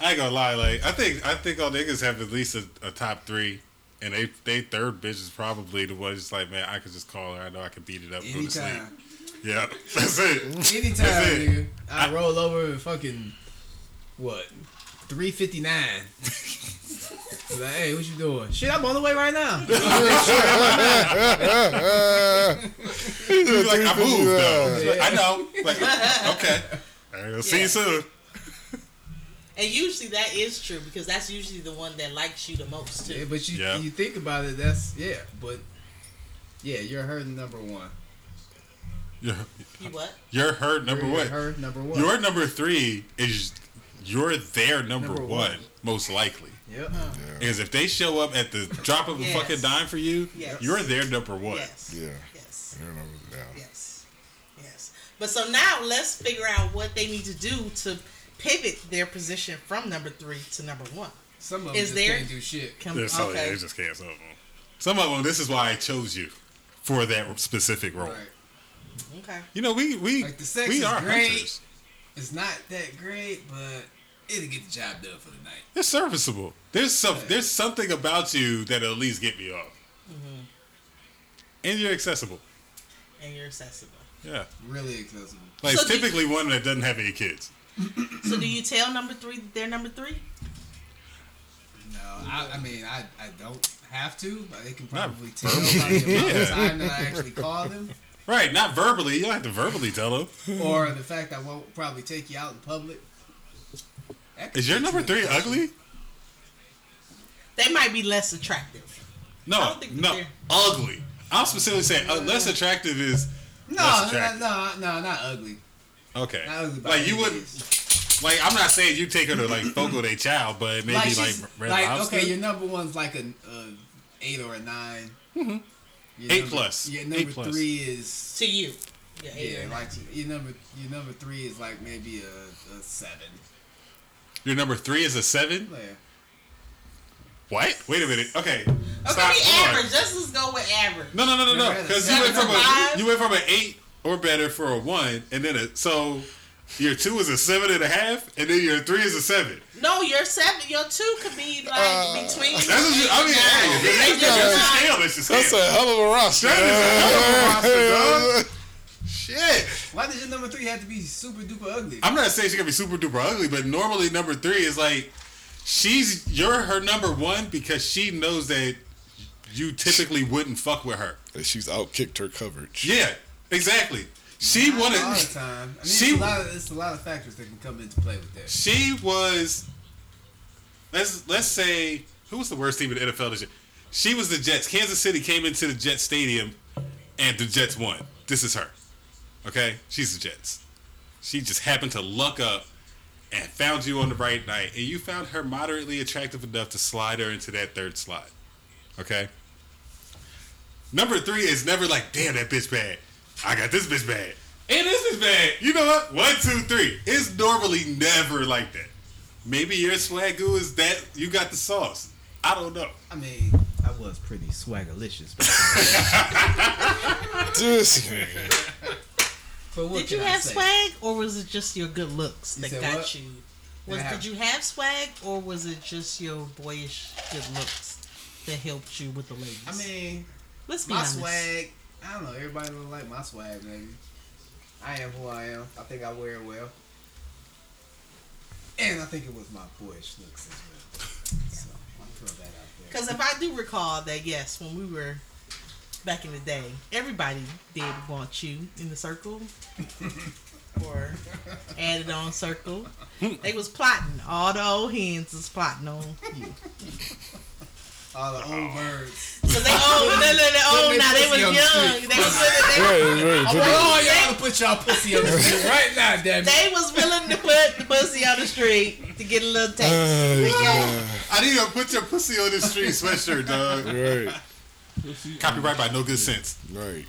I ain't gonna lie, like I think I think all niggas have at least a, a top three, and they they third bitch is probably the one that's like, man, I could just call her. I know I could beat it up. Go sleep. Anytime. Yeah, *laughs* that's it. Anytime, That's it. nigga. I, roll over and fucking what? Three fifty nine. *laughs* like, hey, what you doing? Shit, I'm on the way right now. *laughs* Like, I moved though. Yeah. I know. Like, okay. All right, I'll see Yeah. you soon. And usually that is true because that's usually the one that likes you the most Yeah, too. but you Yeah. you think about it, that's yeah, but yeah, you're her number one. You're, You what? you're her number you're one. Her number one. Your number three is you're their number, Number one, one. most likely. Yep. Uh-huh. Because if they show up at the drop of a Yes. fucking dime for you, Yes. you're their number one. Yes. Yeah. Yes. You know, yeah. Yes. Yes. But so now let's figure out what they need to do to pivot their position from number three to number one. Some of them Is just there- can't do shit. Come, There's so, okay. they just can't some of them. Some of them, this is why I chose you for that specific role. Right. Okay. You know, we we Like, the sex we is are great. hunters. It's not that great, but it'll get the job done for the night. It's serviceable. There's some Yeah. there's something about you that'll at least get me off. Mm-hmm. And you're accessible. And you're accessible. Yeah. Really accessible. Like So it's do- typically one that doesn't have any kids. *clears throat* So do you tell number three that they're number three? No, I, I mean, I, I don't have to, but they can Not probably tell by the amount Yeah. of time that I *laughs* actually call them, Right, not verbally. You don't have to verbally tell them. or the fact I won't probably take you out in public. Is your number three trouble. ugly? They might be less attractive. No, don't think that no, they're- ugly. I'm specifically saying uh, less attractive is No, less no, no, no, not ugly. Okay, Not ugly by like you would means. like. I'm not saying you take her to like Fogo de Chao, but maybe like, she's- Red like Lobster. okay, your number one's like a, a eight or a 9 Mhm. Eight number- plus. Your Eight number plus. three is To you. Yeah, yeah, like nine. your number your number three is like maybe a, a seven. Your number three is a seven. Yeah. What? Wait a minute. Okay, Okay, stop. be average. Let's just go with average. No, no, no, no, no. Because you went from to a you went from an eight or better for a one, and then a so your two is a seven and a half, and then your three is a seven. No, your seven, your two could be like Uh, between. That's what you, I mean. Hey, Eight that's and just a nine. scale. That's just That's a hell of a roster. That is a hell of a roster, dog. Shit. Why does your number three have to be super duper ugly? I'm not saying she's gonna be super duper ugly, but normally number three is like she's you're her number one because she knows that you typically wouldn't fuck with her. And She's outkicked her coverage. Yeah, exactly. She Not all the wanted. *laughs* time. I mean, she- it's, a lot of, it's a lot of factors that can come into play with that. She was. Let's let's say who was the worst team in the NFL this year? She was the Jets. Kansas City came into the Jets stadium, and the Jets won. This is her. Okay, she's the Jets. She just happened to luck up and found you on the right night, and you found her moderately attractive enough to slide her into that third slot. Okay. Number three is never like, damn, that bitch bad. I got this bitch bad. And this is bad. You know what? One, two, three. It's normally never like that. Maybe your swagoo is that you got the sauce. I don't know. I mean, I was pretty swaggerlicious. This nigga. But what Did you have swag, or was it just your good looks You that said got what? you? Did Was I have- did you have swag, or was it just your boyish good looks that helped you with the ladies? I mean, let's be my honest. swag. I don't know. Everybody don't like my swag, maybe. I am who I am. I think I wear it well. And I think it was my boyish looks as well. *laughs* So I'll throw that out there. Because if I do recall that, yes, when we were back in the day, everybody did want you in the circle *laughs* or added on circle. *laughs* They was plotting. All the old hens was plotting on you. All the old birds. So they old, no, no, they old now. They their was pussy the young. They was willing. Right, They, right. I Put want all y'all to put y'all pussy on the *laughs* street right now, damn they was willing to put the pussy on the street to get a little taste. Ah, I need to put your pussy on the street sweatshirt, dog. right, Copyright by No Good Sense. right.